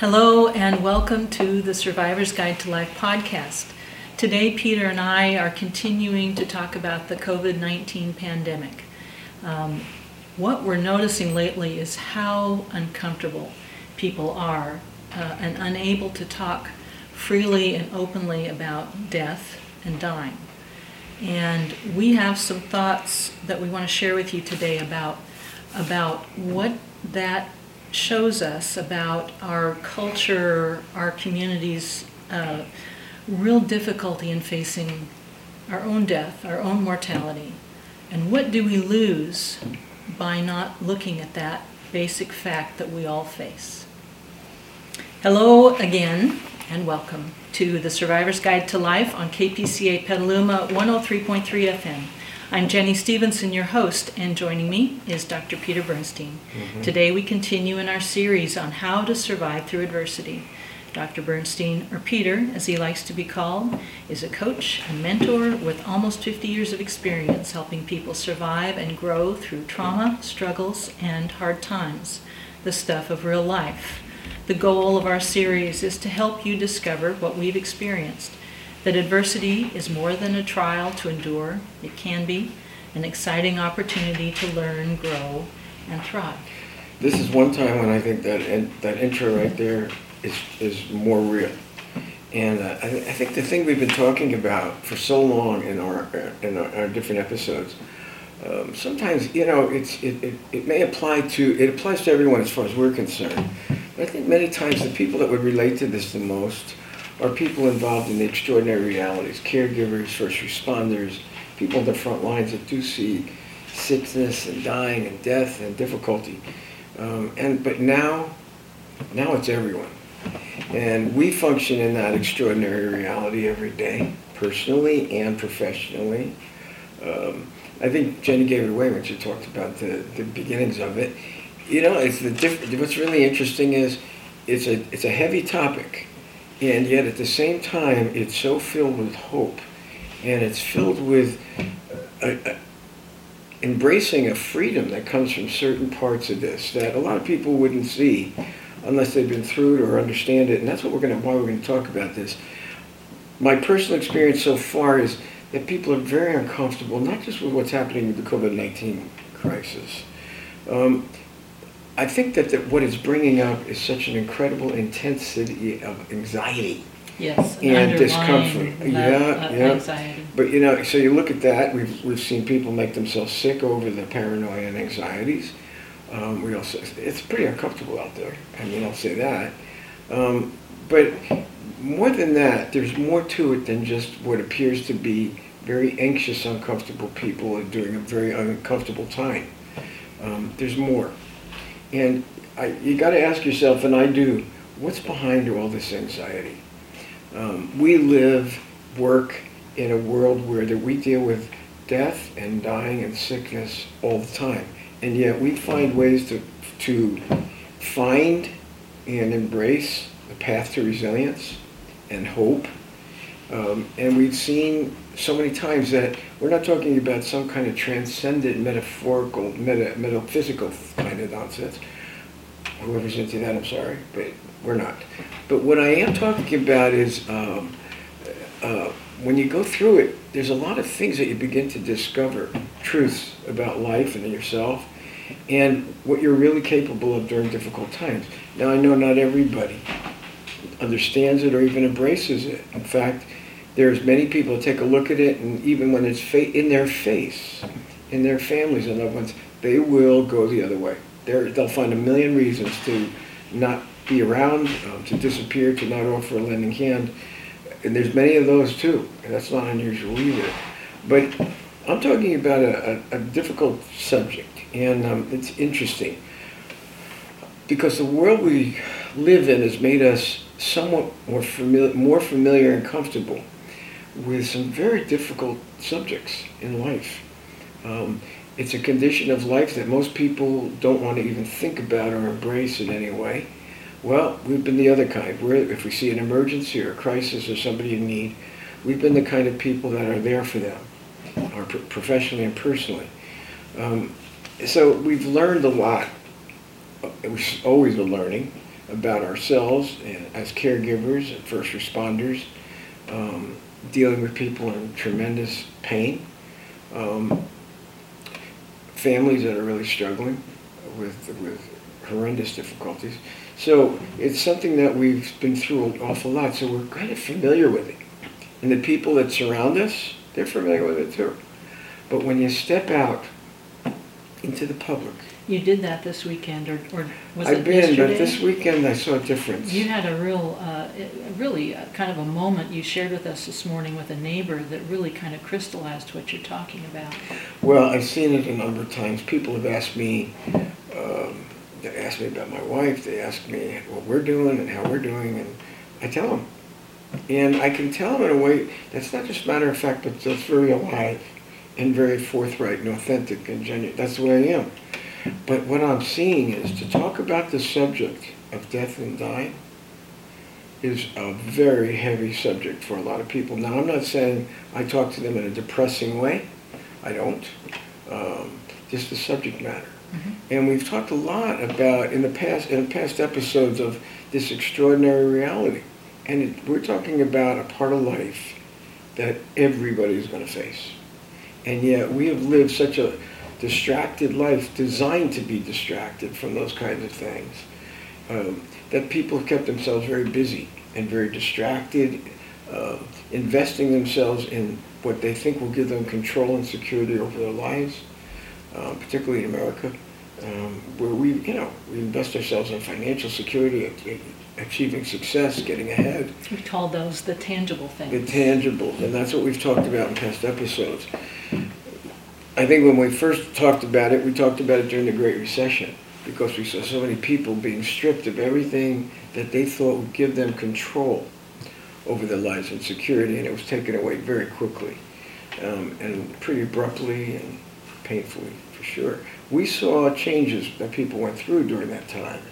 Hello, and welcome to the Survivor's Guide to Life podcast. Today, Peter and I are continuing to talk about the COVID 19 pandemic. Um, what we're noticing lately is how uncomfortable people are uh, and unable to talk freely and openly about death and dying. And we have some thoughts that we want to share with you today about, about what that shows us about our culture, our community's uh, real difficulty in facing our own death, our own mortality. And what do we lose by not looking at that basic fact that we all face? Hello again, and welcome to the Survivor's Guide to Life on KPCA Petaluma 103.3 FM. I'm Jenny Stevenson, your host, and joining me is Dr. Peter Bernstein. Mm-hmm. Today we continue in our series on how to survive through adversity. Dr. Bernstein, or Peter as he likes to be called, is a coach and mentor with almost 50 years of experience helping people survive and grow through trauma, struggles, and hard times, the stuff of real life. The goal of our series is to help you discover what we've experienced that adversity is more than a trial to endure, it can be an exciting opportunity to learn, grow, and thrive. This is one time when I think that in, that intro right there is, is more real. And uh, I, I, think the thing we've been talking about for so long in our in our, our different episodes, um, sometimes you know it's it, it, it may apply to it applies to everyone as far as we're concerned. But I think many times the people that would relate to this the most are people involved in the extraordinary realities, caregivers, first responders, people on the front lines that do see sickness and dying and death and difficulty. Um, and but now, now it's everyone, and we function in that extraordinary reality every day, personally and professionally. Um, I think Jenny gave it away when she talked about the, the beginnings of it. You know, it's the diff- what's really interesting is it's a it's a heavy topic and yet at the same time, it's so filled with hope, and it's filled with a, a, embracing a freedom that comes from certain parts of this that a lot of people wouldn't see unless they've been through it or understand it. And that's what we're going to why we're going to talk about this. My personal experience so far is that people are very uncomfortable, not just with what's happening with the COVID nineteen crisis. Um, I think that, that what it's bringing up is such an incredible intensity of anxiety. Yes, and discomfort. Yeah, yeah. Anxiety. But you know, so you look at that. We've we've seen people make themselves sick over the paranoia and anxieties. Um, we also it's pretty uncomfortable out there. I mean, I'll say that. Um, but more than that, there's more to it than just what appears to be very anxious, uncomfortable people during a very uncomfortable time. Um, there's more. And I, you got to ask yourself, and I do, what's behind all this anxiety? Um, we live, work in a world where that we deal with death and dying and sickness all the time, and yet we find ways to to find and embrace the path to resilience and hope. Um, and we've seen so many times that we're not talking about some kind of transcendent metaphorical, meta, metaphysical kind of nonsense. Whoever's into that, I'm sorry, but we're not. But what I am talking about is um, uh, when you go through it, there's a lot of things that you begin to discover truths about life and yourself and what you're really capable of during difficult times. Now, I know not everybody understands it or even embraces it. In fact, there's many people take a look at it, and even when it's fa- in their face, in their families and loved ones, they will go the other way. they they'll find a million reasons to not be around, um, to disappear, to not offer a lending hand. And there's many of those too, and that's not unusual either. But I'm talking about a, a, a difficult subject, and um, it's interesting because the world we live in has made us somewhat more familiar, more familiar and comfortable with some very difficult subjects in life. Um, it's a condition of life that most people don't want to even think about or embrace in any way. Well, we've been the other kind. We're, if we see an emergency or a crisis or somebody in need, we've been the kind of people that are there for them, or professionally and personally. Um, so we've learned a lot. We've always been learning. about ourselves as caregivers and first responders, um, dealing with people in tremendous pain, um, families that are really struggling with, with horrendous difficulties. So it's something that we've been through an awful lot, so we're kind of familiar with it. And the people that surround us, they're familiar with it too. But when you step out into the public, you did that this weekend, or, or was I've it been, yesterday? but this weekend I saw a difference. You had a real, uh, really uh, kind of a moment you shared with us this morning with a neighbor that really kind of crystallized what you're talking about. Well, I've seen it a number of times. People have asked me, um, they ask me about my wife. They ask me what we're doing and how we're doing, and I tell them. And I can tell them in a way that's not just matter of fact, but that's very alive and very forthright and authentic and genuine. That's the way I am. But what I'm seeing is to talk about the subject of death and dying is a very heavy subject for a lot of people. Now, I'm not saying I talk to them in a depressing way. I don't. Um, just the subject matter. Mm-hmm. And we've talked a lot about in the past in past episodes of this extraordinary reality. And it, we're talking about a part of life that everybody is going to face. And yet we have lived such a distracted life designed to be distracted from those kinds of things. Um, that people have kept themselves very busy and very distracted, uh, investing themselves in what they think will give them control and security over their lives, uh, particularly in America, um, where we, you know, we invest ourselves in financial security, achieving success, getting ahead. We call those the tangible things. The tangible, and that's what we've talked about in past episodes. I think when we first talked about it, we talked about it during the Great Recession because we saw so many people being stripped of everything that they thought would give them control over their lives and security, and it was taken away very quickly um, and pretty abruptly and painfully, for sure. We saw changes that people went through during that time.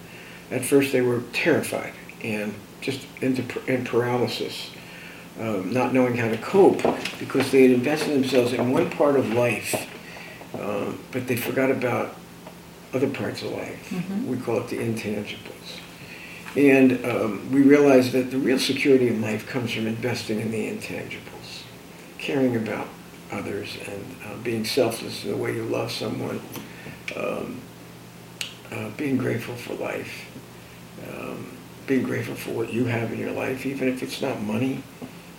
At first, they were terrified and just into in paralysis um, not knowing how to cope because they had invested themselves in one part of life, um, but they forgot about other parts of life. Mm-hmm. We call it the intangibles. And um, we realized that the real security in life comes from investing in the intangibles, caring about others and uh, being selfless in the way you love someone, um, uh, being grateful for life, um, being grateful for what you have in your life, even if it's not money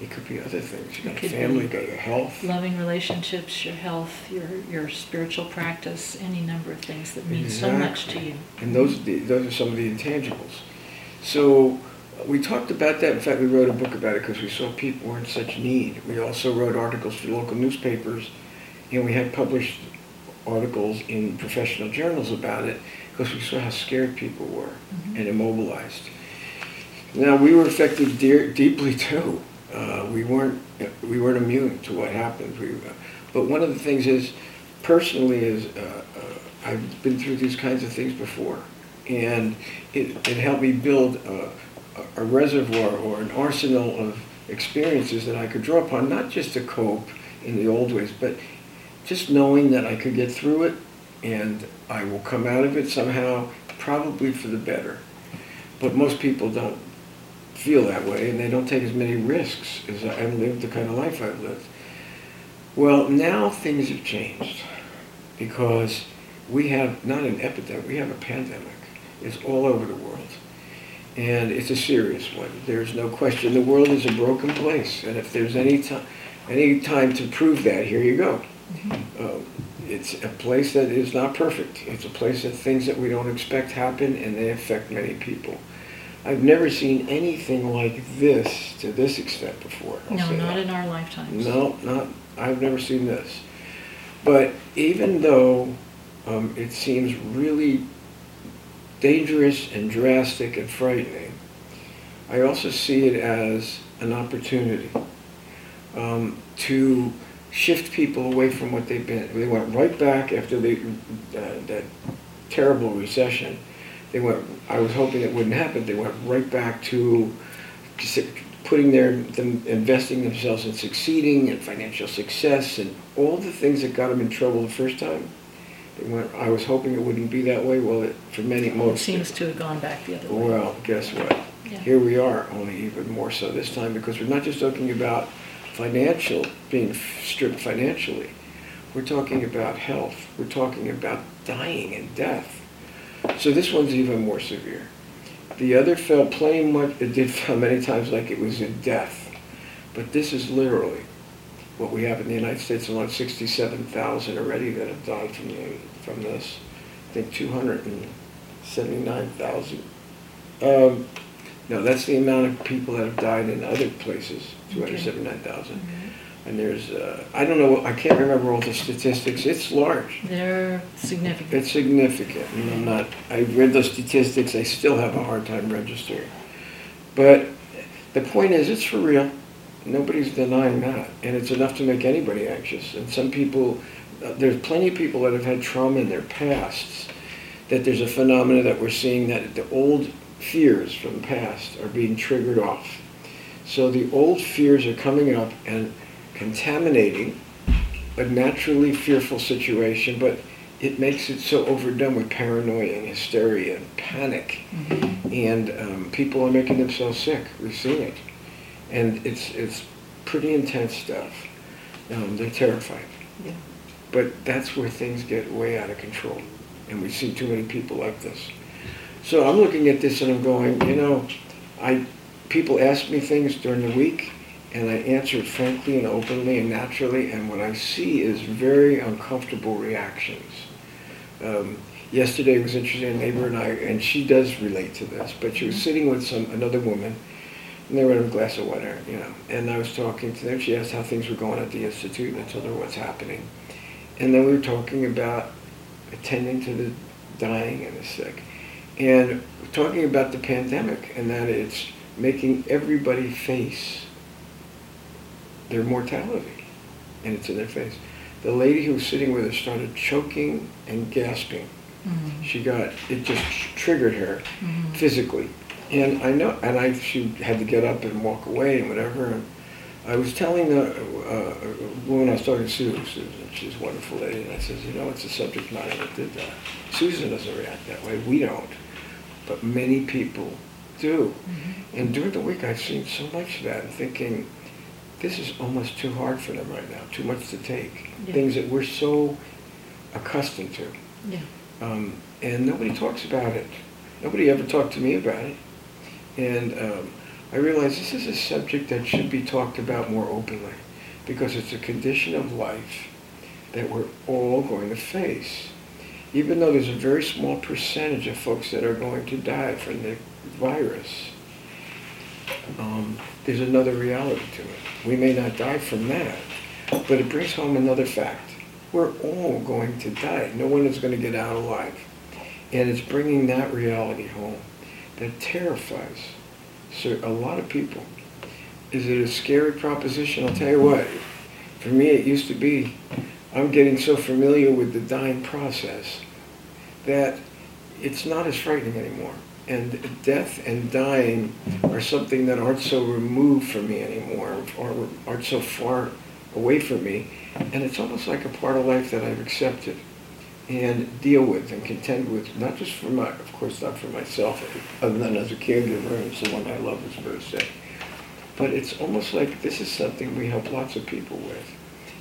it could be other things. You got a family, got your health. Loving relationships, your health, your your spiritual practice, any number of things that mean so much to you. And those are the, those are some of the intangibles. So we talked about that. In fact, we wrote a book about it because we saw people were in such need. We also wrote articles for local newspapers, and we had published articles in professional journals about it because we saw how scared people were mm-hmm. and immobilized. Now we were affected de- deeply too uh, we weren't we weren't immune to what happened. We, but one of the things is, personally, is uh, uh, I've been through these kinds of things before, and it, it helped me build a, a reservoir or an arsenal of experiences that I could draw upon, not just to cope in the old ways, but just knowing that I could get through it and I will come out of it somehow, probably for the better. But most people don't feel that way and they don't take as many risks as I have lived the kind of life I've lived. Well, now things have changed because we have not an epidemic, we have a pandemic. It's all over the world. And it's a serious one. There's no question. The world is a broken place. And if there's any time, any time to prove that, here you go. Mm-hmm. Um, it's a place that is not perfect. It's a place that things that we don't expect happen and they affect many people. I've never seen anything like this to this extent before. I'll no, not that. in our lifetimes. No, not. I've never seen this. But even though um, it seems really dangerous and drastic and frightening, I also see it as an opportunity um, to shift people away from what they've been. They went right back after the, uh, that terrible recession they went. I was hoping it wouldn't happen. They went right back to putting their them investing themselves in succeeding and financial success and all the things that got them in trouble the first time. They Went, I was hoping it wouldn't be that way. Well, it, for many, most. It seems to have gone back the other way. Well, guess what? Yeah. Here we are, only even more so this time, because we're not just talking about financial, being stripped financially. We're talking about health. We're talking about dying and death. So this one's even more severe. The other felt plenty much, it did feel many times like it was in death. But this is literally what we have in the United States, alone 67,000 already that have died from, the, from this. I think 279,000. Um, no, that's the amount of people that have died in other places, 279,000. And there's, uh, I don't know, I can't remember all the statistics. It's large. They're significant. It's significant. And I'm not, I read those statistics, I still have a hard time registering. But the point is, it's for real. Nobody's denying that. And it's enough to make anybody anxious. And some people, uh, there's plenty of people that have had trauma in their pasts, that there's a phenomena that we're seeing that the old fears from the past are being triggered off. So the old fears are coming up and contaminating a naturally fearful situation, but it makes it so overdone with paranoia and hysteria and panic. Mm-hmm. And um, people are making themselves sick. We've seen it. And it's, it's pretty intense stuff. Um, they're terrified. Yeah. But that's where things get way out of control. And we see too many people like this. So I'm looking at this and I'm going, you know, I people ask me things during the week and I answer frankly and openly and naturally, and what I see is very uncomfortable reactions. Um, yesterday was interesting. A neighbor and I, and she does relate to this, but she was mm-hmm. sitting with some another woman, and they were having a glass of water, you know. And I was talking to them. She asked how things were going at the institute, and I told her what's happening. And then we were talking about attending to the dying and the sick, and talking about the pandemic, and that it's making everybody face their mortality, and it's in their face. The lady who was sitting with us started choking and gasping. Mm-hmm. She got it just triggered her mm-hmm. physically, and I know, and I she had to get up and walk away and whatever. And I was telling the uh, woman I was talking to, Susan, she's a wonderful lady, and I says, you know, it's a subject matter that did that. Susan doesn't react that way. We don't, but many people do. Mm-hmm. And during the week, I've seen so much of that, and thinking this is almost too hard for them right now, too much to take. Yeah. Things that we're so accustomed to. Yeah. Um, and nobody talks about it. Nobody ever talked to me about it. And um, I realize this is a subject that should be talked about more openly because it's a condition of life that we're all going to face. Even though there's a very small percentage of folks that are going to die from the virus, um, there's another reality to it. We may not die from that, but it brings home another fact. We're all going to die. No one is going to get out alive. And it's bringing that reality home that terrifies so a lot of people. Is it a scary proposition? I'll tell you what. For me, it used to be I'm getting so familiar with the dying process that it's not as frightening anymore and death and dying are something that aren't so removed from me anymore, or aren't so far away from me. And it's almost like a part of life that I've accepted and deal with and contend with, not just for my, of course, not for myself, other than as a caregiver and someone I love is very sick. Eh? But it's almost like this is something we help lots of people with.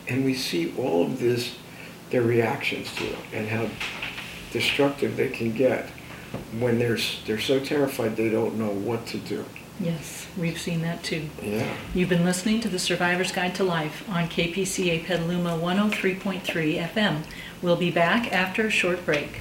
And we see all of this, their reactions to it, and how destructive they can get when they're, they're so terrified they don't know what to do. Yes, we've seen that too. Yeah. You've been listening to the Survivor's Guide to Life on KPCA Petaluma 103.3 FM. We'll be back after a short break.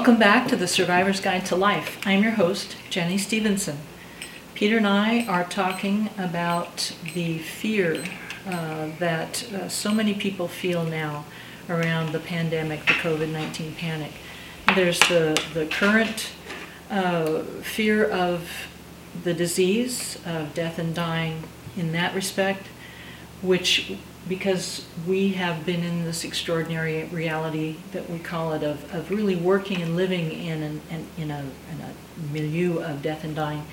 Welcome back to the Survivor's Guide to Life. I'm your host, Jenny Stevenson. Peter and I are talking about the fear uh, that uh, so many people feel now around the pandemic, the COVID 19 panic. There's the, the current uh, fear of the disease, of death and dying in that respect. which because we have been in this extraordinary reality that we call it of, of really working and living in an, an in a in a milieu of death and dying.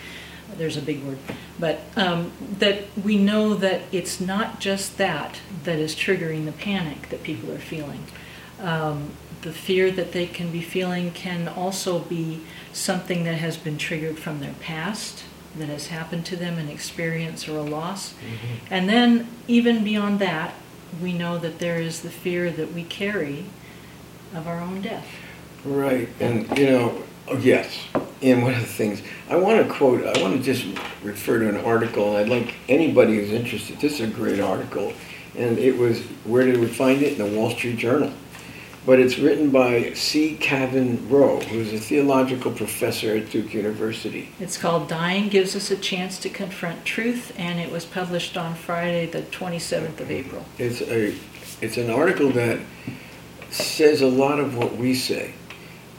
There's a big word, but um, that we know that it's not just that that is triggering the panic that people are feeling. Um, the fear that they can be feeling can also be something that has been triggered from their past, that has happened to them, an experience or a loss. Mm-hmm. And then, even beyond that, we know that there is the fear that we carry of our own death. Right, and you know, oh, yes, and one of the things I want to quote, I want to just refer to an article, and I'd like anybody who's interested. This is a great article, and it was where did we find it in the Wall Street Journal? But it's written by C. Kavin Rowe, who's a theological professor at Duke University. It's called "Dying Gives Us a Chance to Confront Truth," and it was published on Friday, the 27th of April. It's a, it's an article that says a lot of what we say.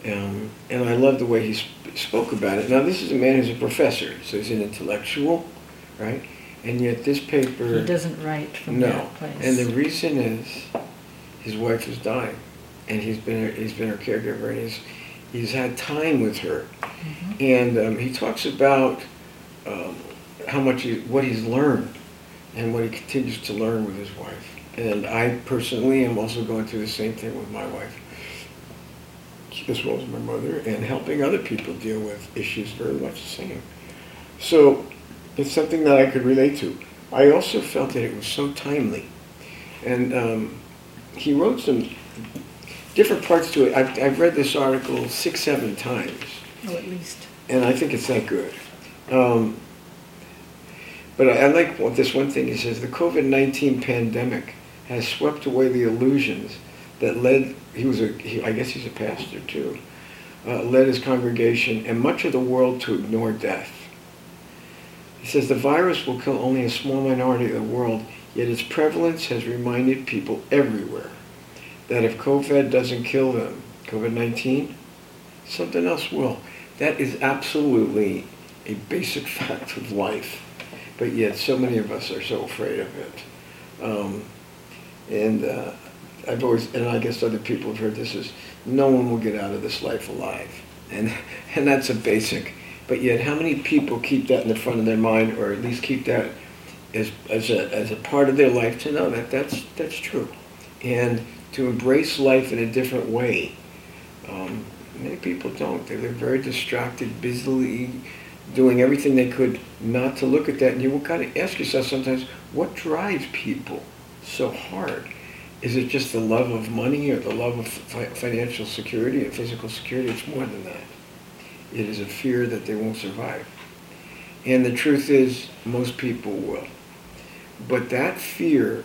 Um, and I love the way he sp- spoke about it. Now, this is a man who's a professor, so he's an intellectual, right? And yet, this paper. He doesn't write from no. that place. And the reason is his wife is dying, and he's been he's been her caregiver, and he's he's had time with her, mm-hmm. and um, he talks about um, how much he, what he's learned, and what he continues to learn with his wife. And I personally am also going through the same thing with my wife as well as my mother, and helping other people deal with issues very much the same. So it's something that I could relate to. I also felt that it was so timely. And um, he wrote some different parts to it. I've, I've read this article six, seven times. Oh, at least. And I think it's that good. Um, but I, I like well, this one thing he says the COVID 19 pandemic has swept away the illusions that led, he was a, he, I guess he's a pastor too, uh, led his congregation and much of the world to ignore death. He says the virus will kill only a small minority of the world, yet its prevalence has reminded people everywhere that if COVID doesn't kill them, COVID 19, something else will. That is absolutely a basic fact of life, but yet so many of us are so afraid of it. Um, and uh, I've always, and I guess other people have heard this, is no one will get out of this life alive. And, and that's a basic. But yet, how many people keep that in the front of their mind, or at least keep that as, as, a, as a part of their life to know that that's, that's true? And to embrace life in a different way. Um, many people don't. They live very distracted, busily doing everything they could not to look at that. And you will kind of ask yourself sometimes, what drives people so hard? is it just the love of money or the love of fi- financial security and physical security? It's more than that. It is a fear that they won't survive. And the truth is, most people will. But that fear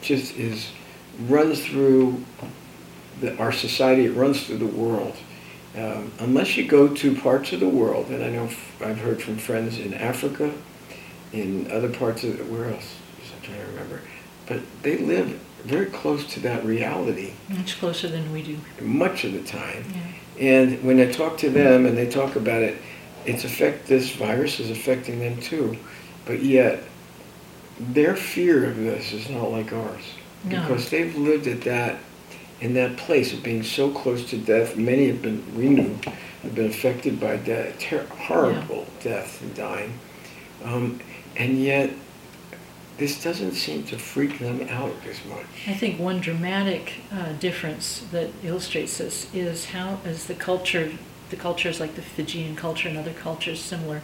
just is runs through the, our society. It runs through the world. Um, unless you go to parts of the world, and I know f- I've heard from friends in Africa, in other parts of the, where else? I'm trying to remember. But they live very close to that reality. Much closer than we do. Much of the time. Yeah. And when I talk to them and they talk about it, it's affect this virus is affecting them too. But yet their fear of this is not like ours. No. Because they've lived at that in that place of being so close to death. Many have been we knew have been affected by death, ter- horrible yeah. death and dying. Um, and yet this doesn't seem to freak them out as much. I think one dramatic uh, difference that illustrates this is how, as the culture, the cultures like the Fijian culture and other cultures similar,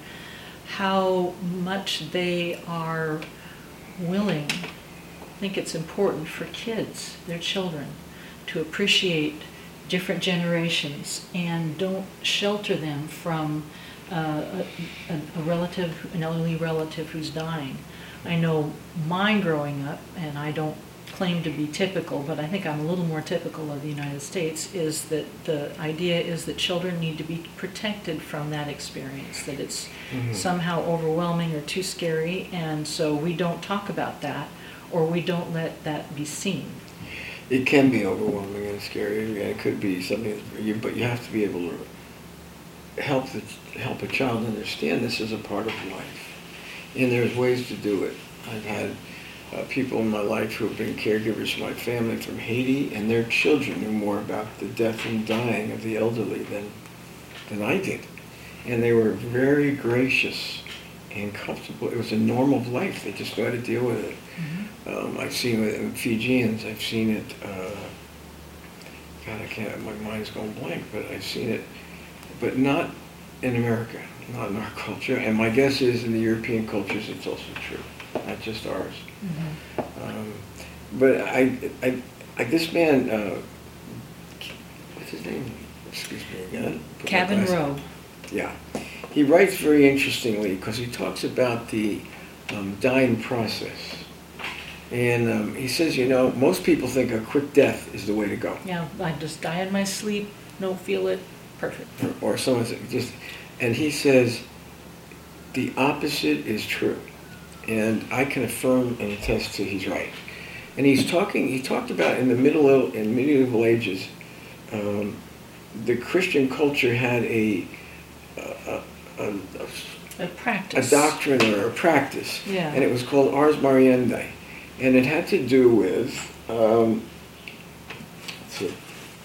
how much they are willing. I think it's important for kids, their children, to appreciate different generations and don't shelter them from uh, a, a, relative, an elderly relative who's dying I know mine growing up, and I don't claim to be typical, but I think I'm a little more typical of the United States, is that the idea is that children need to be protected from that experience, that it's mm-hmm. somehow overwhelming or too scary, and so we don't talk about that or we don't let that be seen. It can be overwhelming and scary, and it could be something, you, but you have to be able to help the, help a child understand this is a part of life and there's ways to do it. I've had uh, people in my life who have been caregivers for my family from Haiti, and their children knew more about the death and dying of the elderly than, than I did. And they were very gracious and comfortable. It was a normal life. They just how to deal with it. Mm-hmm. Um, I've seen it in Fijians. I've seen it. Uh, God, I can't. My mind's going blank. But I've seen it, but not in America, not in our culture. And my guess is in the European cultures, it's also true, not just ours. Mm-hmm. Um, but I, I, I, this man, uh, what's his name? Excuse me again. Kavin Rowe. Yeah. He writes very interestingly because he talks about the um, dying process. And um, he says, you know, most people think a quick death is the way to go. Yeah, I just die in my sleep, don't feel it, perfect. Or, or someone just, and he says, the opposite is true. And I can affirm and attest to he's right. And he's talking, he talked about in the middle, in medieval ages, um, the Christian culture had a, a, a, a, practice. A doctrine or a practice. Yeah. And it was called Ars Moriendi. And it had to do with, um, so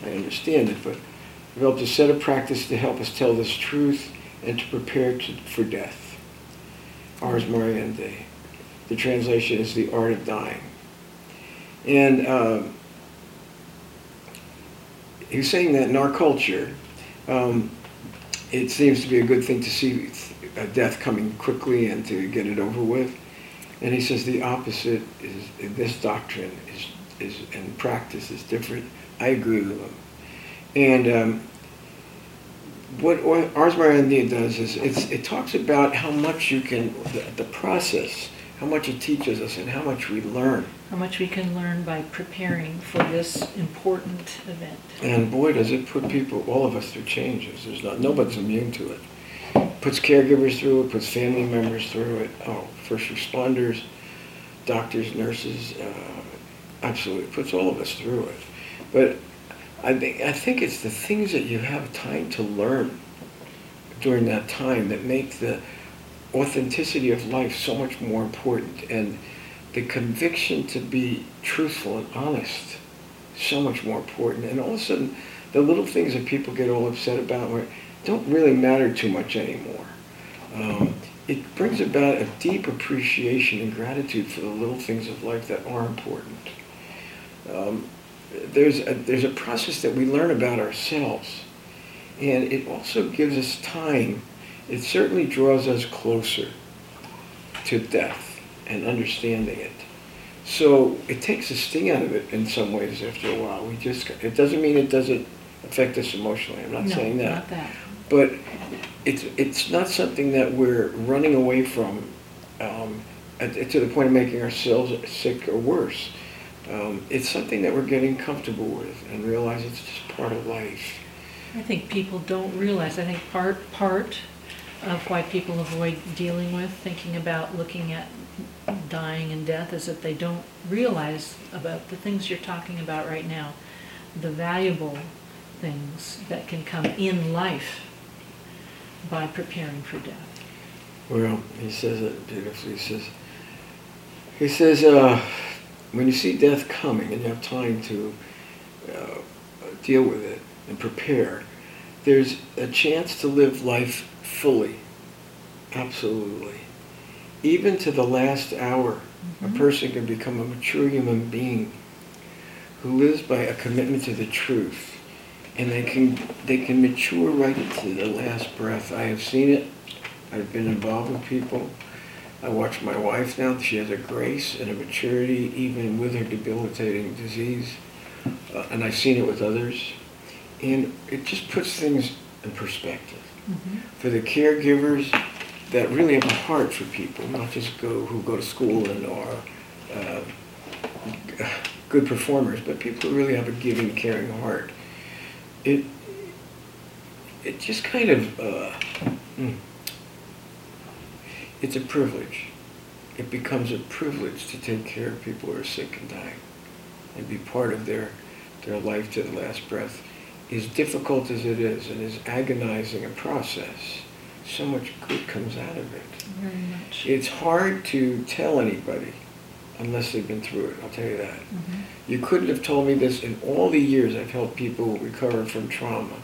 I understand it, but developed a set of practice to help us tell this truth and to prepare to, for death. Ars Moriendi. The translation is the art of dying. And um, he's saying that in our culture, um, it seems to be a good thing to see a death coming quickly and to get it over with. And he says the opposite is this doctrine is is and practice is different. I agree with him. And um, what Ars Moriendi does is it talks about how much you can the, the process how much it teaches us and how much we learn. How much we can learn by preparing for this important event. And boy, does it put people, all of us, through changes. There's not, nobody's immune to it. Puts caregivers through it, puts family members through it. Oh, first responders, doctors, nurses, uh, absolutely, puts all of us through it. But I think I think it's the things that you have time to learn during that time that make the authenticity of life so much more important and the conviction to be truthful and honest so much more important. And all of a sudden the little things that people get all upset about don't really matter too much anymore. Um, it brings about a deep appreciation and gratitude for the little things of life that are important. Um, there's a, there's a process that we learn about ourselves and it also gives us time it certainly draws us closer to death and understanding it. So it takes the sting out of it in some ways after a while. We just it doesn't mean it doesn't affect us emotionally. I'm not no, saying that. Not that. But it's it's not something that we're running away from um, to the point of making ourselves sick or worse. Um, it's something that we're getting comfortable with and realize it's just part of life. I think people don't realize. I think part part of why people avoid dealing with, thinking about looking at dying and death, is that they don't realize about the things you're talking about right now, the valuable things that can come in life by preparing for death. Well, he says it beautifully. He says, he says, uh, when you see death coming and you have time to uh, deal with it and prepare, there's a chance to live life fully. Absolutely. Even to the last hour, mm-hmm. a person can become a mature human being who lives by a commitment to the truth. And they can they can mature right into the last breath. I have seen it. I've been involved with people. I watch my wife now. She has a grace and a maturity even with her debilitating disease. Uh, and I've seen it with others. And it just puts things in perspective. Mm-hmm. For the caregivers that really have a heart for people, not just go who go to school and are uh, good performers, but people who really have a giving, caring heart. It it just kind of uh, mm, it's a privilege. It becomes a privilege to take care of people who are sick and dying, and be part of their their life to the last breath as difficult as it is and as agonizing a process, so much good comes out of it. Very much. It's hard to tell anybody unless they've been through it. I'll tell you that. Mm-hmm. You couldn't have told me this in all the years I've helped people recover from trauma.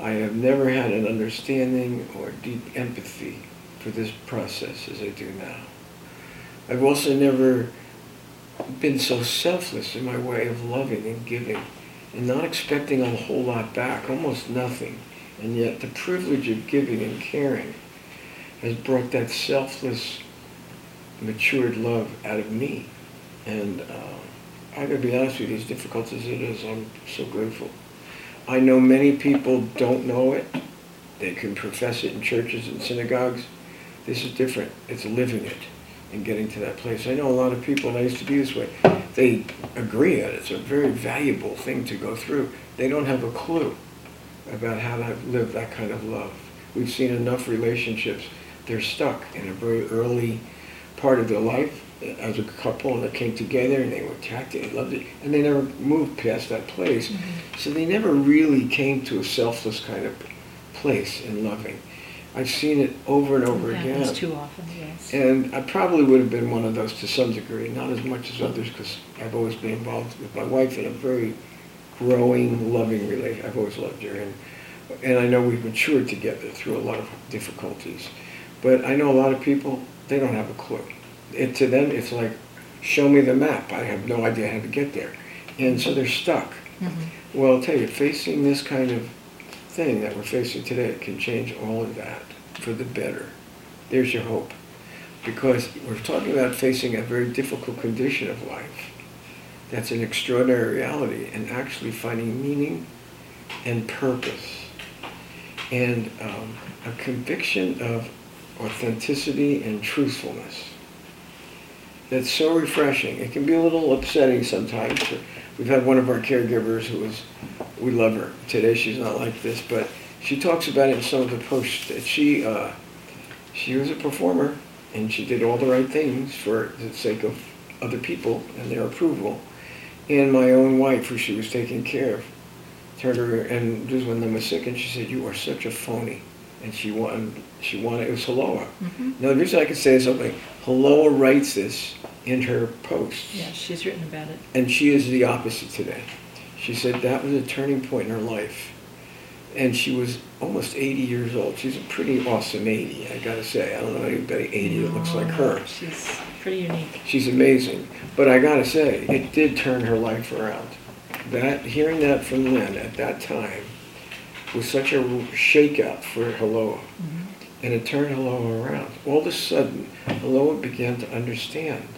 I have never had an understanding or deep empathy for this process as I do now. I've also never been so selfless in my way of loving and giving and not expecting a whole lot back, almost nothing. And yet the privilege of giving and caring has brought that selfless, matured love out of me. And uh, I gotta be honest with you, as difficult as it is, I'm so grateful. I know many people don't know it. They can profess it in churches and synagogues. This is different. It's living it and getting to that place. I know a lot of people, and I used to be this way, they agree that it's a very valuable thing to go through. They don't have a clue about how to live that kind of love. We've seen enough relationships, they're stuck in a very early part of their life as a couple and they came together and they were attracted and loved it and they never moved past that place. Mm-hmm. So they never really came to a selfless kind of place in loving. I've seen it over and over it again. too often, yes. And I probably would have been one of those to some degree, not as much as others, because I've always been involved with my wife in a very growing, loving relationship. I've always loved her, and and I know we've matured together through a lot of difficulties. But I know a lot of people they don't have a clue. It, to them, it's like, show me the map. I have no idea how to get there, and so they're stuck. Mm-hmm. Well, I'll tell you, facing this kind of thing that we're facing today can change all of that for the better. There's your hope. Because we're talking about facing a very difficult condition of life. That's an extraordinary reality and actually finding meaning and purpose and um, a conviction of authenticity and truthfulness. That's so refreshing. It can be a little upsetting sometimes. We've had one of our caregivers who was we love her. Today she's not like this, but she talks about it in some of the posts that she uh, she was a performer and she did all the right things for the sake of other people and their approval. And my own wife, who she was taking care of, turned her and just when they was sick, and she said, "You are such a phony." And she wanted, she wanted, it was Haloa. Mm-hmm. Now, the reason I can say something, Haloa writes this in her posts. Yeah, she's written about it. And she is the opposite today. She said that was a turning point in her life. And she was almost 80 years old. She's a pretty awesome 80, I gotta say. I don't know anybody 80 that looks like her. She's pretty unique. She's amazing. But I gotta say, it did turn her life around. That hearing that from Lynn at that time was such a shakeout for Haloa. Mm-hmm. And it turned Haloa around. All of a sudden, Haloa began to understand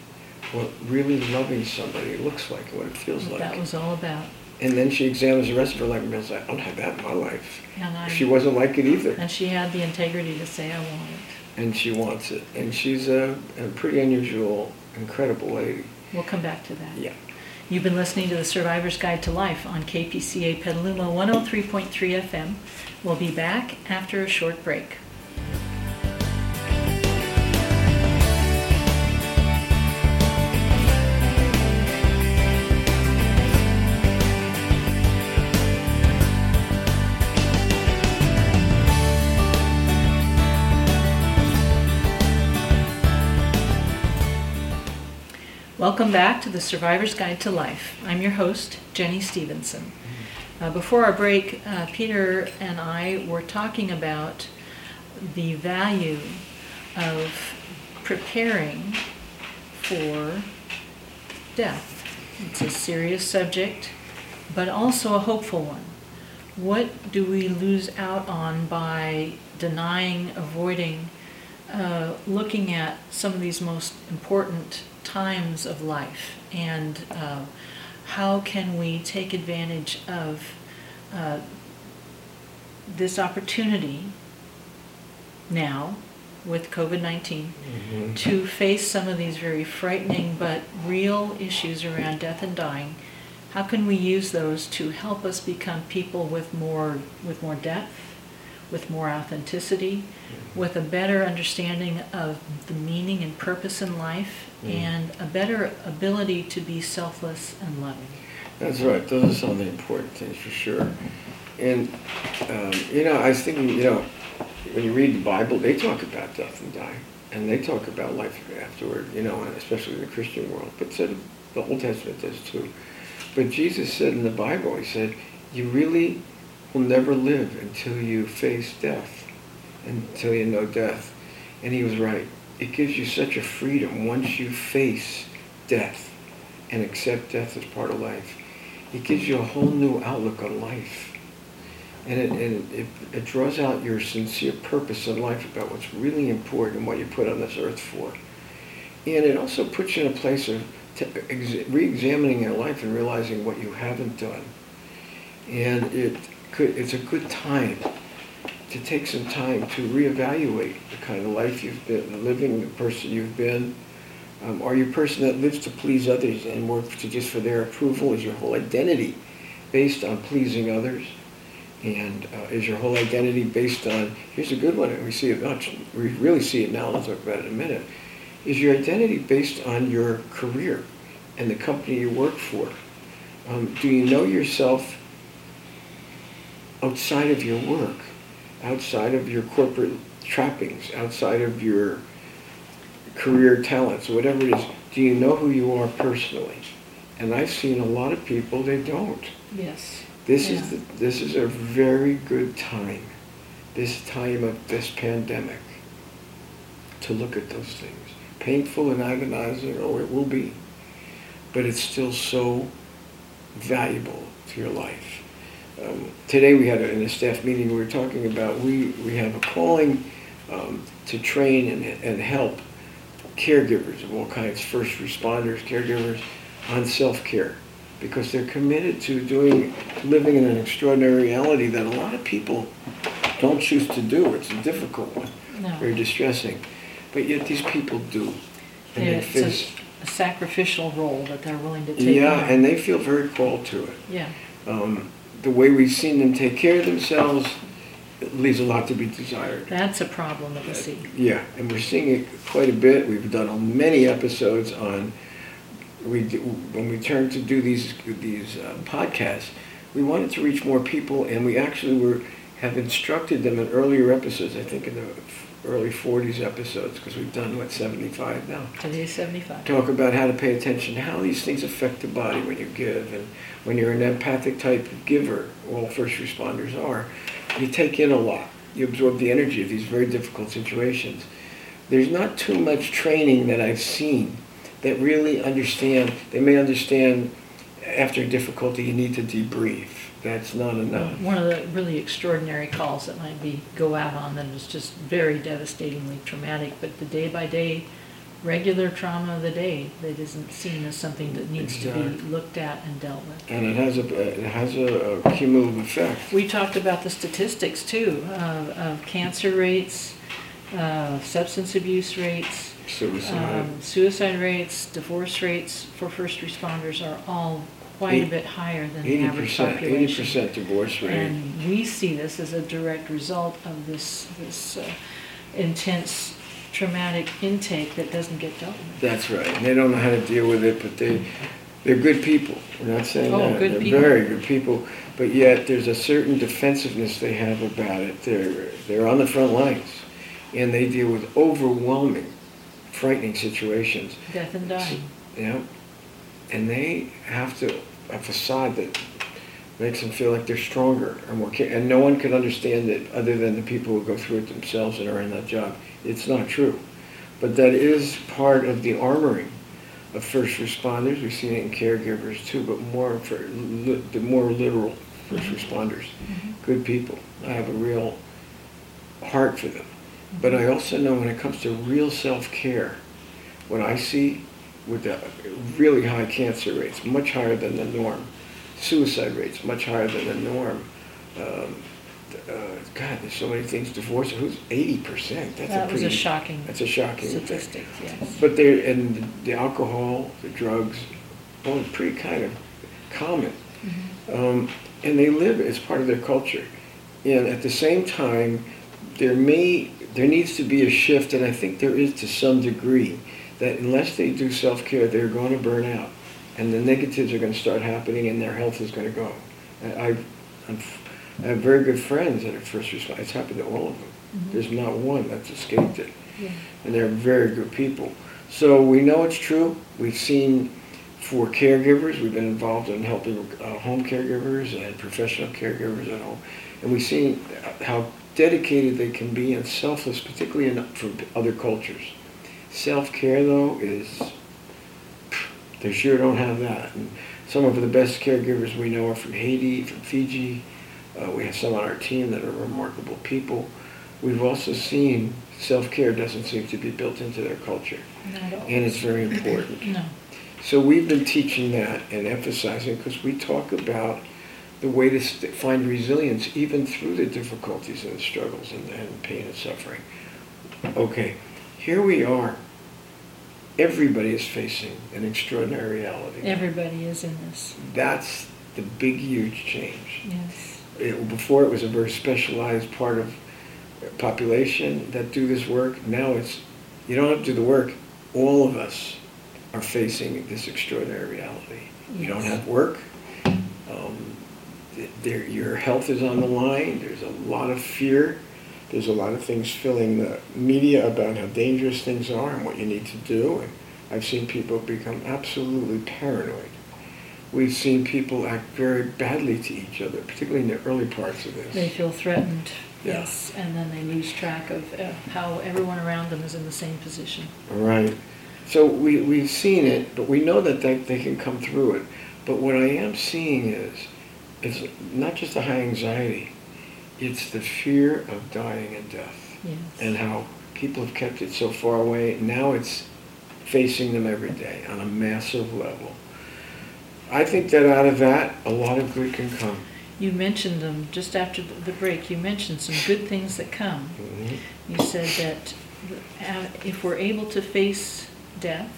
what really loving somebody looks like, what it feels what like. That was all about. And then she examines the rest of her life and realizes, I don't have that in my life. And she wasn't like it either. And she had the integrity to say, I want it. And she wants it. And she's a, a pretty unusual, incredible lady. We'll come back to that. Yeah. You've been listening to the Survivor's Guide to Life on KPCA Petaluma 103.3 FM. We'll be back after a short break. Welcome back to the Survivor's Guide to Life. I'm your host, Jenny Stevenson. Uh, before our break, uh, Peter and I were talking about the value of preparing for death. It's a serious subject, but also a hopeful one. What do we lose out on by denying, avoiding, uh, looking at some of these most important times of life and uh, how can we take advantage of uh, this opportunity now with COVID 19 mm-hmm. to face some of these very frightening but real issues around death and dying. How can we use those to help us become people with more, with more depth, with more authenticity, mm-hmm. with a better understanding of the meaning and purpose in life, mm. and a better ability to be selfless and loving. That's right. Those are some of the important things for sure. And, um, you know, I was thinking, you know, when you read the Bible, they talk about death and dying. and they talk about life afterward, you know, especially in the Christian world, but so the Old Testament does too. But Jesus said in the Bible, he said, you really will never live until you face death, until you know death. And he was right. It gives you such a freedom once you face death and accept death as part of life. It gives you a whole new outlook on life. And it, and it, it draws out your sincere purpose in life about what's really important and what you put on this earth for. And it also puts you in a place of re-examining your life and realizing what you haven't done. And it could, it's a good time to take some time to reevaluate the kind of life you've been living, the person you've been. Um, are you a person that lives to please others and work to just for their approval? Is your whole identity based on pleasing others? And uh, is your whole identity based on, here's a good one, and we see it much, we really see it now, I'll talk about it in a minute. Is your identity based on your career and the company you work for? Um, do you know yourself outside of your work, outside of your corporate trappings, outside of your career talents, whatever it is, do you know who you are personally? And I've seen a lot of people they don't. Yes. This yeah. is the, this is a very good time, this time of this pandemic, to look at those things. Painful and agonizing, oh, it will be, but it's still so valuable to your life. Um, today we had a, in a staff meeting, we were talking about we, we have a calling um, to train and, and help caregivers of all kinds, first responders, caregivers, on self-care because they're committed to doing, living in an extraordinary reality that a lot of people don't choose to do. It's a difficult one, no. very distressing. But yet these people do. And yeah, it's a, a, sacrificial role that they're willing to take Yeah, on. and they feel very called to it. Yeah. Um, the way we've seen them take care of themselves leaves a lot to be desired. That's a problem that we see. Yeah, and we're seeing it quite a bit. We've done many episodes on we when we turned to do these these uh, podcasts, we wanted to reach more people, and we actually were have instructed them in earlier episodes. I think in the early 40s episodes because we've done what 75 now. Today's 75. Talk about how to pay attention, how these things affect the body when you give, and when you're an empathic type of giver, all first responders are. You take in a lot. You absorb the energy of these very difficult situations. There's not too much training that I've seen that really understand. They may understand after difficulty you need to debrief that's not enough. One of the really extraordinary calls that might be go out on them is just very devastatingly traumatic, but the day by day, regular trauma of the day that isn't seen as something that needs to be looked at and dealt with. And it has a it has a, a cumulative effect. We talked about the statistics too uh, of cancer rates, uh, substance abuse rates, suicide. Um, suicide rates, divorce rates for first responders are all quite a bit higher than the average 80%, population. 80% divorce rate. And we see this as a direct result of this, this uh, intense traumatic intake that doesn't get dealt with. That's right. And they don't know how to deal with it, but they, they're good people. We're not saying oh, that. Good they're people. very good people. But yet there's a certain defensiveness they have about it. They're, they're on the front lines. And they deal with overwhelming, frightening situations. Death and dying. Yeah. And they have to a facade that makes them feel like they're stronger and more. And no one can understand it other than the people who go through it themselves and are in that job. It's not true, but that is part of the armoring of first responders. We've seen it in caregivers too, but more for li- the more literal first mm-hmm. responders. Mm-hmm. Good people. I have a real heart for them. But I also know when it comes to real self-care, what I see with the really high cancer rates, much higher than the norm. Suicide rates, much higher than the norm. Um, uh, God, there's so many things. Divorce, who's 80%? That's that a pretty, was a shocking That's a shocking statistic, yes. But they and the, the, alcohol, the drugs, all pretty kind of common. Mm-hmm. Um, and they live as part of their culture. And at the same time, there may, there needs to be a shift, and I think there is to some degree, that unless they do self-care, they're going to burn out. And the negatives are going to start happening and their health is going to go. I, I'm I have very good friends that are first responders. It's happened to all of them. Mm-hmm. There's not one that's escaped it. Yeah. And they're very good people. So we know it's true. We've seen for caregivers, we've been involved in helping uh, home caregivers and professional caregivers at home. And we've seen how dedicated they can be and selfless, particularly in, for other cultures. Self-care, though, is, they sure don't have that. And some of the best caregivers we know are from Haiti, from Fiji. Uh, we have some on our team that are remarkable people. We've also seen self-care doesn't seem to be built into their culture. And it's very important. no. So we've been teaching that and emphasizing because we talk about the way to find resilience even through the difficulties and the struggles and, and pain and suffering. Okay, here we are. Everybody is facing an extraordinary reality. Everybody is in this. That's the big, huge change. Yes. It, before it was a very specialized part of population that do this work. Now it's, you don't have to do the work. All of us are facing this extraordinary reality. Yes. You don't have work. Um, there, your health is on the line. There's a lot of fear. There's a lot of things filling the media about how dangerous things are and what you need to do. And I've seen people become absolutely paranoid. We've seen people act very badly to each other, particularly in the early parts of this. They feel threatened. Yeah. Yes, and then they lose track of uh, how everyone around them is in the same position. Right. So we, we've seen it, but we know that they, they can come through it. But what I am seeing is, is not just the high anxiety, it's the fear of dying and death. Yes. And how people have kept it so far away. Now it's facing them every day on a massive level. I think that out of that, a lot of good can come you mentioned them just after the break. You mentioned some good things that come. Mm-hmm. You said that uh, if we're able to face death,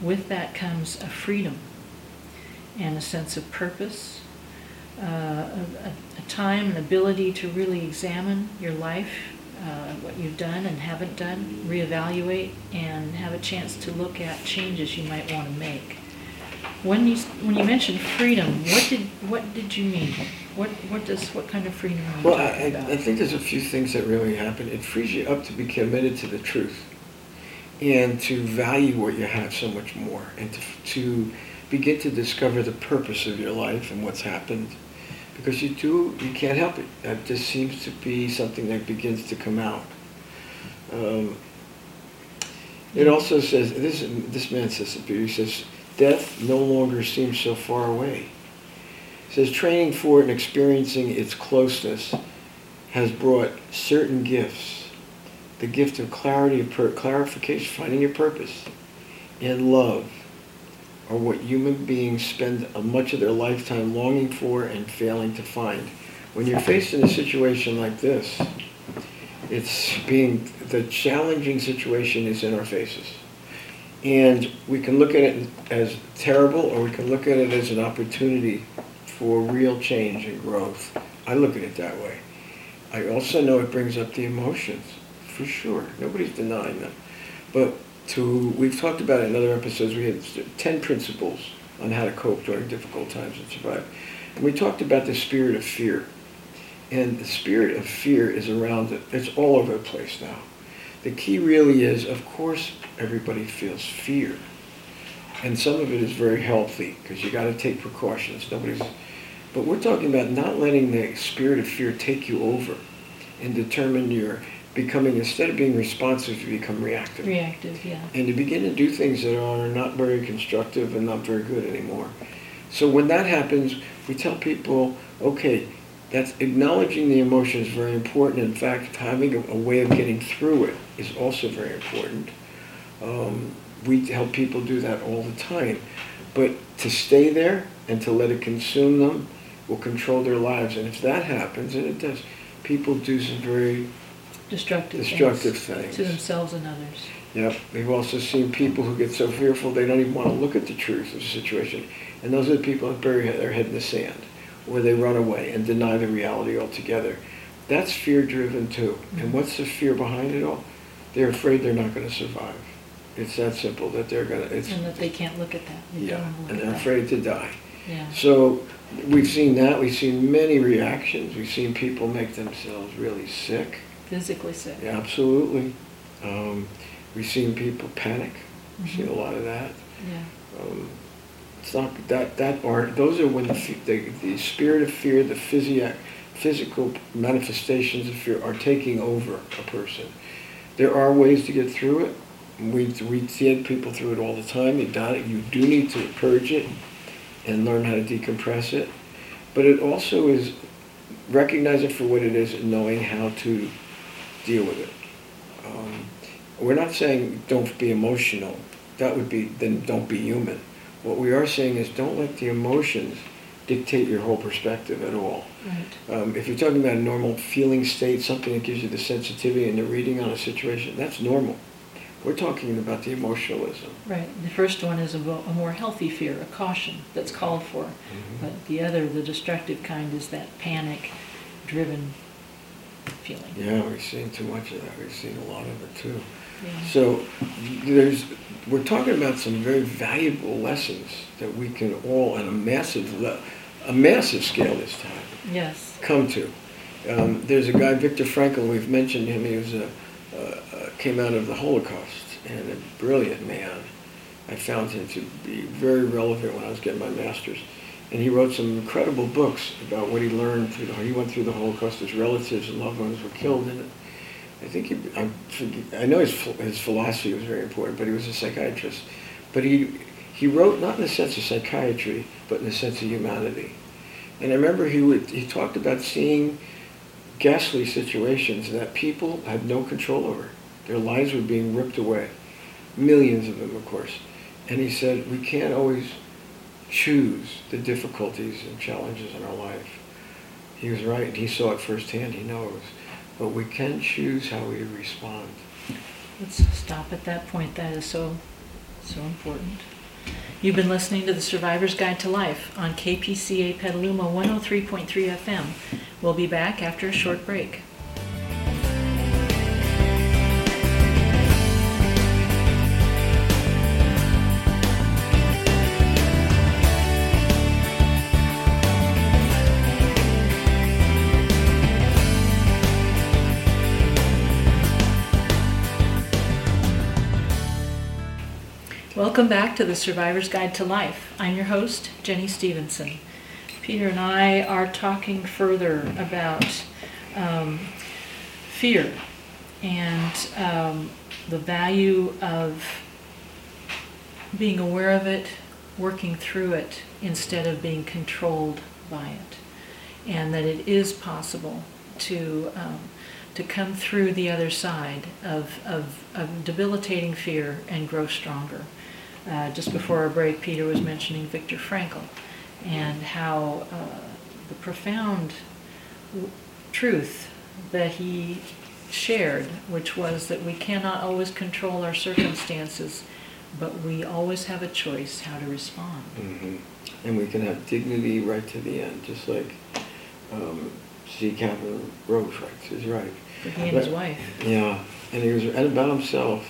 with that comes a freedom and a sense of purpose, uh, a, a, time and ability to really examine your life, uh, what you've done and haven't done, reevaluate, and have a chance to look at changes you might want to make. When you when you mentioned freedom, what did what did you mean? What what does what kind of freedom are you well, talking I, about? I think there's a few things that really happen. It frees you up to be committed to the truth, and to value what you have so much more, and to to begin to discover the purpose of your life and what's happened, because you do you can't help it. That just seems to be something that begins to come out. Um, it also says this. This man says He says death no longer seems so far away. It says training for and experiencing its closeness has brought certain gifts. The gift of clarity, of per- clarification, finding your purpose, and love are what human beings spend much of their lifetime longing for and failing to find. When you're faced in a situation like this, it's being, the challenging situation is in our faces. And we can look at it as terrible or we can look at it as an opportunity for real change and growth. I look at it that way. I also know it brings up the emotions, for sure. Nobody's denying them. But to we've talked about in other episodes, we had 10 principles on how to cope during difficult times and survive. And we talked about the spirit of fear. And the spirit of fear is around it. It's all over the place now. The key really is, of course, everybody feels fear. And some of it is very healthy because you got to take precautions. Nobody's, but we're talking about not letting the spirit of fear take you over and determine your becoming instead of being responsive, you become reactive. Reactive, yeah. And to begin to do things that are not very constructive and not very good anymore. So when that happens, we tell people, okay, that's acknowledging the emotion is very important. In fact, having a, a way of getting through it is also very important. Um, we help people do that all the time. But to stay there and to let it consume them will control their lives. And if that happens, and it does, people do some very destructive, destructive things, to themselves and others. Yep. We've also seen people who get so fearful they don't even want to look at the truth of the situation. And those are the people that bury their head in the sand where they run away and deny the reality altogether. That's fear driven too. Mm-hmm. And what's the fear behind it all? They're afraid they're not going to survive. It's that simple that they're going to. And that they can't look at that. They yeah, and they're that. afraid to die. Yeah. So we've seen that. We've seen many reactions. We've seen people make themselves really sick. Physically sick. Yeah, absolutely. Um, we've seen people panic. We've mm-hmm. seen a lot of that. Yeah. Um, it's not that that aren't those are when the the, the spirit of fear, the physiac, physical manifestations of fear are taking over a person. There are ways to get through it. We we see people through it all the time. You it. You do need to purge it and learn how to decompress it. But it also is recognizing for what it is and knowing how to deal with it. Um, we're not saying don't be emotional. That would be then don't be human. What we are saying is don't let the emotions dictate your whole perspective at all. Right. Um, if you're talking about a normal feeling state, something that gives you the sensitivity and the reading on a situation, that's normal. We're talking about the emotionalism. Right. The first one is a, a more healthy fear, a caution that's called for. Mm-hmm. But the other, the destructive kind, is that panic driven feeling. Yeah, we've seen too much of that. We've seen a lot of it too. Yeah. So there's we're talking about some very valuable lessons that we can all on a massive le- a massive scale this time. Yes. Come to. Um, there's a guy, Viktor Frankl. We've mentioned him. He was a uh, came out of the Holocaust and a brilliant man. I found him to be very relevant when I was getting my master's. And he wrote some incredible books about what he learned through the, he went through the Holocaust. His relatives and loved ones were killed in it. I think he, I, I know his, his philosophy was very important, but he was a psychiatrist. But he, he wrote not in the sense of psychiatry, but in the sense of humanity. And I remember he would, he talked about seeing ghastly situations that people had no control over. Their lives were being ripped away. Millions of them, of course. And he said, we can't always choose the difficulties and challenges in our life. He was right. He saw it firsthand. He knows. But we can choose how we respond. Let's stop at that point. That is so, so important. You've been listening to the Survivor's Guide to Life on KPCA Petaluma 103.3 FM. We'll be back after a short break. Welcome back to the Survivor's Guide to Life. I'm your host, Jenny Stevenson. Peter and I are talking further about um, fear and um, the value of being aware of it, working through it, instead of being controlled by it. And that it is possible to, um, to come through the other side of, of, of debilitating fear and grow stronger. Uh, just before our break, Peter was mentioning Viktor Frankl and how uh, the profound w- truth that he shared, which was that we cannot always control our circumstances, but we always have a choice how to respond. Mm-hmm. And we can have dignity right to the end, just like um, C. Kavin Rowe writes, is right. He and his wife. Yeah, and he was and about himself.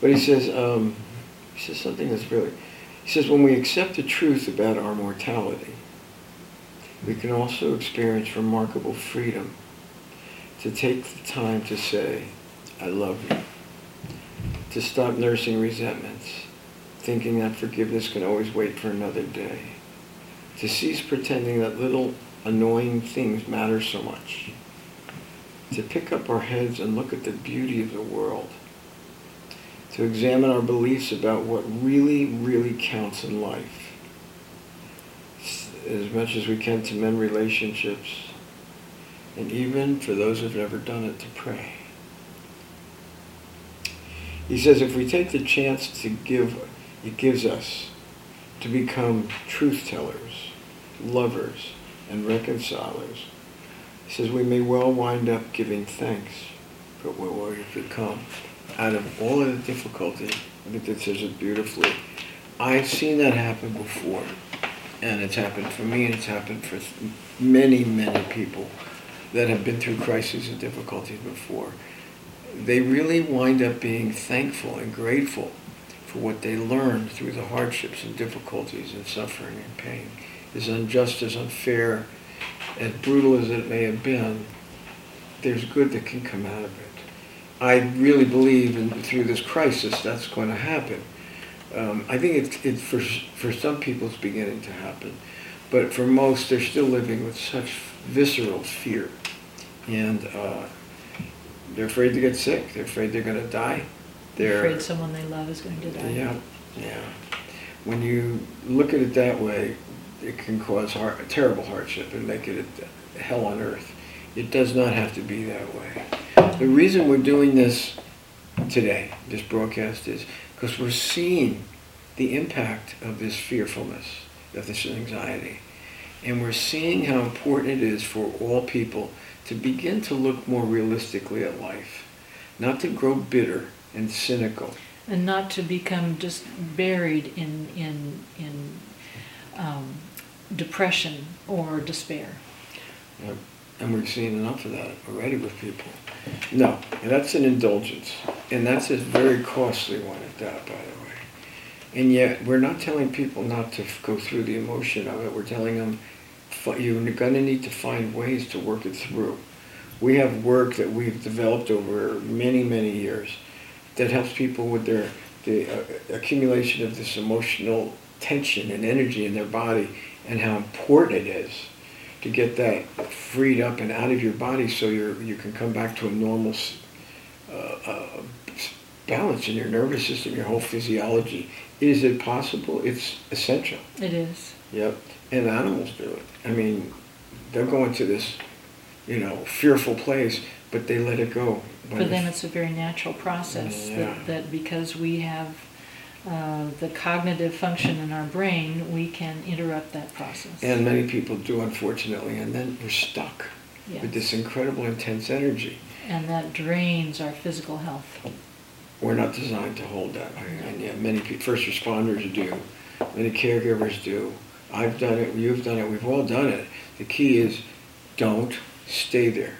But he says, um, he says something that's really, he says, when we accept the truth about our mortality, we can also experience remarkable freedom to take the time to say, I love you, to stop nursing resentments, thinking that forgiveness can always wait for another day, to cease pretending that little annoying things matter so much, to pick up our heads and look at the beauty of the world to examine our beliefs about what really, really counts in life. As much as we can to mend relationships, and even for those who've never done it, to pray. He says if we take the chance to give, it gives us to become truth tellers, lovers, and reconcilers. He says we may well wind up giving thanks for what we've become out of all of the difficulty, I think that says it beautifully. I've seen that happen before, and it's happened for me, and it's happened for many, many people that have been through crises and difficulties before. They really wind up being thankful and grateful for what they learned through the hardships and difficulties and suffering and pain. as unjust, as unfair, as brutal as it may have been, there's good that can come out of it. I really believe in, through this crisis that's going to happen. Um, I think it, it for, for some people it's beginning to happen, but for most they're still living with such visceral fear, and uh, they're afraid to get sick. They're afraid they're going to die. They're afraid someone they love is going to die. Yeah, yeah. When you look at it that way, it can cause terrible hardship and make it a hell on earth. It does not have to be that way. The reason we're doing this today, this broadcast, is because we're seeing the impact of this fearfulness, of this anxiety. And we're seeing how important it is for all people to begin to look more realistically at life, not to grow bitter and cynical. And not to become just buried in, in, in um, depression or despair. Yep. And we're seeing enough of that already with people. No, that's an indulgence. And that's a very costly one at that, by the way. And yet, we're not telling people not to go through the emotion of it. We're telling them you're going to need to find ways to work it through. We have work that we've developed over many, many years that helps people with their the uh, accumulation of this emotional tension and energy in their body and how important it is to get that freed up and out of your body so you you can come back to a normal uh, uh, balance in your nervous system, your whole physiology. Is it possible? It's essential. It is. Yep. And animals do it. I mean, they're going to this, you know, fearful place, but they let it go. For them, it's a very natural process yeah. that, that because we have uh, the cognitive function in our brain, we can interrupt that process. And many people do, unfortunately, and then we're stuck yes. with this incredible intense energy. And that drains our physical health. We're not designed to hold that. And yeah, many first responders do, many caregivers do. I've done it, you've done it, we've all done it. The key is don't stay there.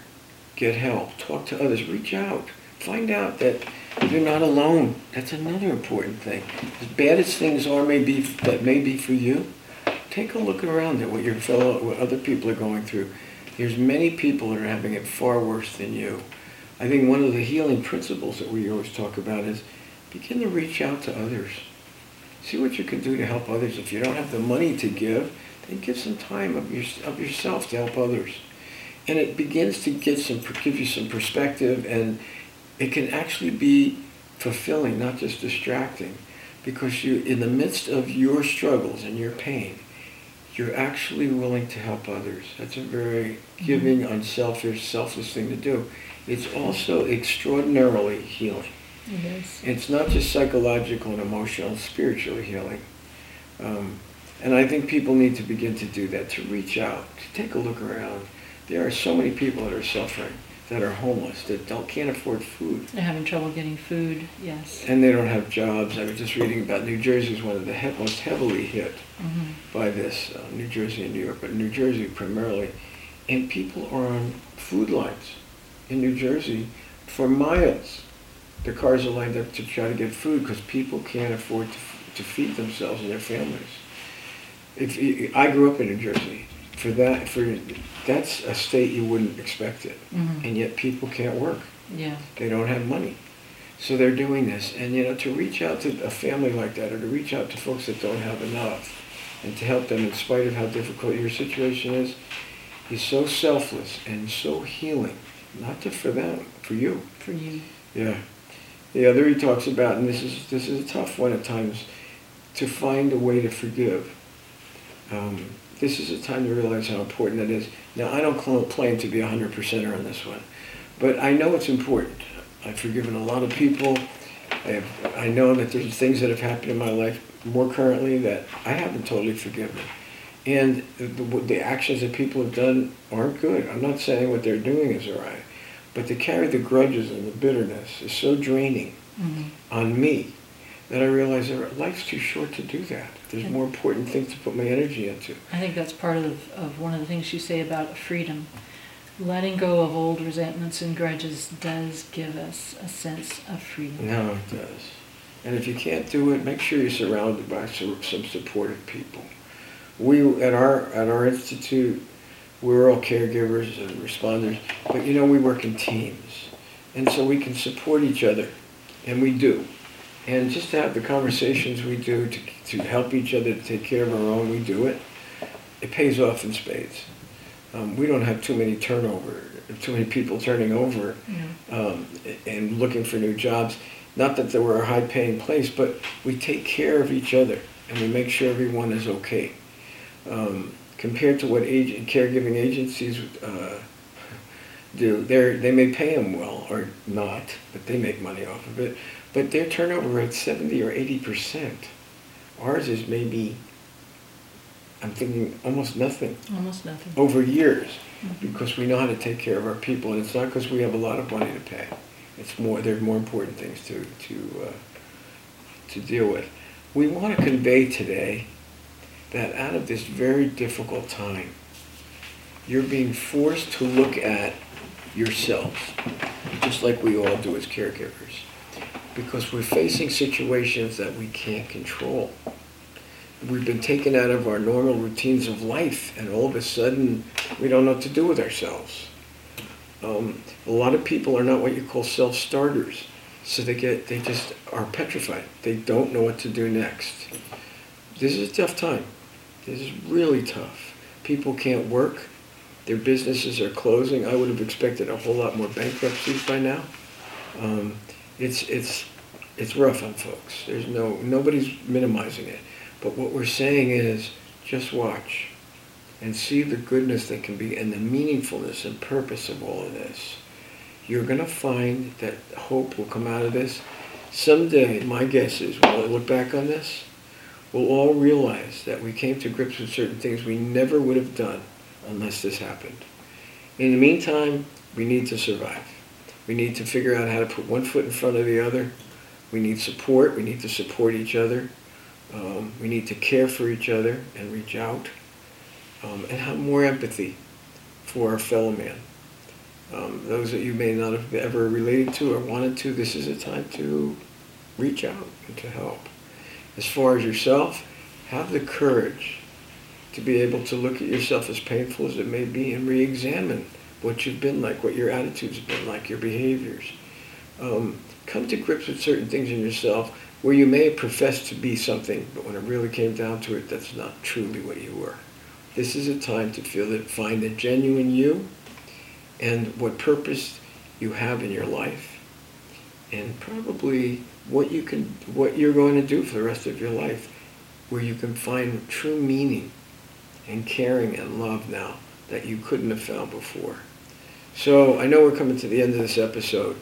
Get help, talk to others, reach out. Find out that you're not alone. That's another important thing. As bad as things are, may be that may be for you, take a look around at what your fellow, what other people are going through. There's many people that are having it far worse than you. I think one of the healing principles that we always talk about is begin to reach out to others. See what you can do to help others. If you don't have the money to give, then give some time of, your, of yourself to help others. And it begins to get some, give you some perspective and it can actually be fulfilling, not just distracting, because you, in the midst of your struggles and your pain, you're actually willing to help others. That's a very giving, mm-hmm. unselfish, selfless thing to do. It's also extraordinarily healing. It is. It's not just psychological and emotional, spiritually healing. Um, and I think people need to begin to do that, to reach out, to take a look around. There are so many people that are suffering that are homeless that don't can't afford food. They're having trouble getting food. Yes. And they don't have jobs. I was just reading about New Jersey is one of the he- most heavily hit mm-hmm. by this. Uh, New Jersey and New York, but New Jersey primarily, and people are on food lines in New Jersey for miles. The cars are lined up to try to get food because people can't afford to, f- to feed themselves and their families. If, I grew up in New Jersey for that for that's a state you wouldn't expect it. Mm-hmm. and yet people can't work. Yeah. They don't have money. So they're doing this. And you know to reach out to a family like that or to reach out to folks that don't have enough and to help them in spite of how difficult your situation is is so selfless and so healing not just for them for you. For you. Yeah. The other he talks about and this is this is a tough one at times to find a way to forgive. Um, this is a time to realize how important that is. Now, I don't claim to be a 100%er on this one, but I know it's important. I've forgiven a lot of people. I, have, I know that there's things that have happened in my life more currently that I haven't totally forgiven. And the, the actions that people have done aren't good. I'm not saying what they're doing is all right. But to carry the grudges and the bitterness is so draining mm-hmm. on me that I realize that life's too short to do that. There's more important things to put my energy into. I think that's part of, of one of the things you say about freedom. Letting go of old resentments and grudges does give us a sense of freedom. No, it does. And if you can't do it, make sure you're surrounded by some, some supportive people. we at our at our institute, we're all caregivers and responders, but you know we work in teams, and so we can support each other, and we do, and just to have the conversations we do to to help each other to take care of our own, we do it. It pays off in spades. Um, we don't have too many turnover, too many people turning over, um, and looking for new jobs. Not that they were a high-paying place, but we take care of each other and we make sure everyone is okay. Um, compared to what age, caregiving agencies uh, do, they they may pay them well or not, but they make money off of it. But their turnover rate 70 or 80 percent. Ours is maybe, I'm thinking almost nothing. Almost nothing. Over years, mm-hmm. because we know how to take care of our people, and it's not because we have a lot of money to pay. It's more, there are more important things to, to, uh, to deal with. We want to convey today that out of this very difficult time, you're being forced to look at yourselves, just like we all do as caregivers, because we're facing situations that we can't control. We've been taken out of our normal routines of life, and all of a sudden, we don't know what to do with ourselves. Um, a lot of people are not what you call self-starters. So they get, they just are petrified. They don't know what to do next. This is a tough time. This is really tough. People can't work. Their businesses are closing. I would have expected a whole lot more bankruptcies by now. Um, it's, it's, it's rough on folks. There's no, nobody's minimizing it. But what we're saying is just watch and see the goodness that can be and the meaningfulness and purpose of all of this. You're going to find that hope will come out of this. Someday, my guess is, when I look back on this, we'll all realize that we came to grips with certain things we never would have done unless this happened. In the meantime, we need to survive. We need to figure out how to put one foot in front of the other. We need support. We need to support each other. Um, we need to care for each other and reach out um, and have more empathy for our fellow man. Um, those that you may not have ever related to or wanted to, this is a time to reach out and to help. As far as yourself, have the courage to be able to look at yourself as painful as it may be and re-examine what you've been like, what your attitudes have been like, your behaviors. Um, come to grips with certain things in yourself where you may have professed to be something, but when it really came down to it, that's not truly what you were. This is a time to feel that, find the genuine you and what purpose you have in your life and probably what you can what you're going to do for the rest of your life where you can find true meaning and caring and love now that you couldn't have found before. So I know we're coming to the end of this episode,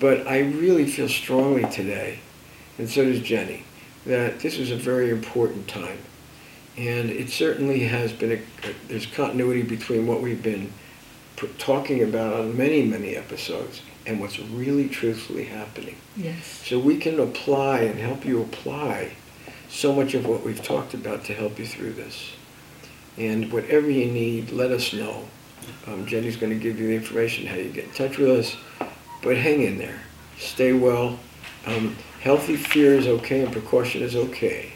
but I really feel strongly today, and so does Jenny, that this is a very important time and it certainly has been, a, there's continuity between what we've been talking about on many, many episodes and what's really truthfully happening. Yes. So we can apply and help you apply so much of what we've talked about to help you through this. And whatever you need, let us know. Um, Jenny's going to give you the information how you get in touch with us. But hang in there. Stay well. Um, healthy fear is okay and precaution is okay.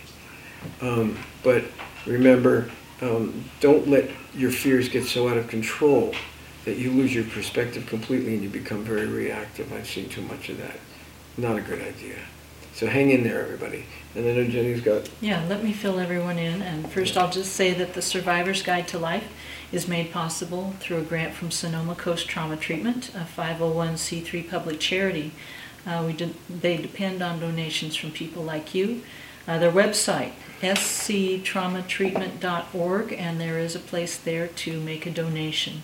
Um, but Remember, um, don't let your fears get so out of control that you lose your perspective completely and you become very reactive. I've seen too much of that. Not a good idea. So hang in there, everybody. And then Jenny's got. Yeah, let me fill everyone in. And first, I'll just say that the Survivor's Guide to Life is made possible through a grant from Sonoma Coast Trauma Treatment, a 501c3 public charity. Uh, we de- they depend on donations from people like you. Uh, their website sctraumatreatment.org, and there is a place there to make a donation.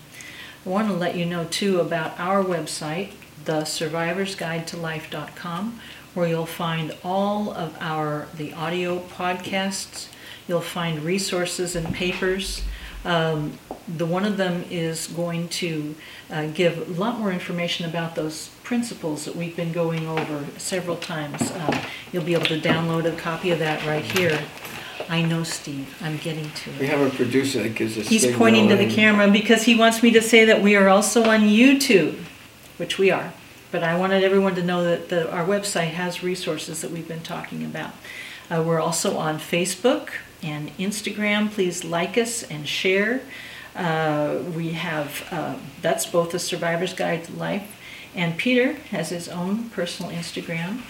I want to let you know too about our website, the survivorsguidetolife.com, where you'll find all of our the audio podcasts. You'll find resources and papers. Um, the one of them is going to uh, give a lot more information about those principles that we've been going over several times. Um, you'll be able to download a copy of that right here. I know, Steve. I'm getting to it. We have a producer that gives us. He's pointing to the camera because he wants me to say that we are also on YouTube, which we are. But I wanted everyone to know that the, our website has resources that we've been talking about. Uh, we're also on Facebook, and Instagram. Please like us and share. Uh, we have, uh, that's both the Survivor's Guide to Life, and Peter has his own personal Instagram.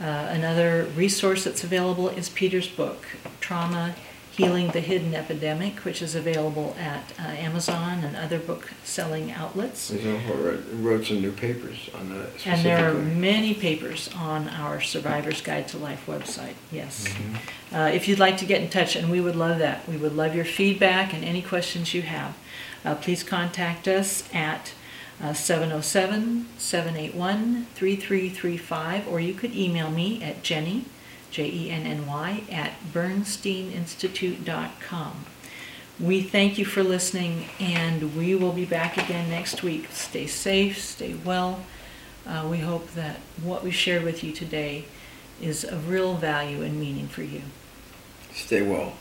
Uh, another resource that's available is Peter's book, Trauma Healing the Hidden Epidemic, which is available at uh, Amazon and other book selling outlets. Wrote, wrote some new papers on that. And there are many papers on our Survivor's Guide to Life website, yes. Mm-hmm. Uh, if you'd like to get in touch, and we would love that, we would love your feedback and any questions you have, uh, please contact us at uh, 707 781 3335, or you could email me at Jenny J-E-N-N-Y, at bernsteininstitute.com. We thank you for listening, and we will be back again next week. Stay safe, stay well. Uh, we hope that what we shared with you today is of real value and meaning for you. Stay well.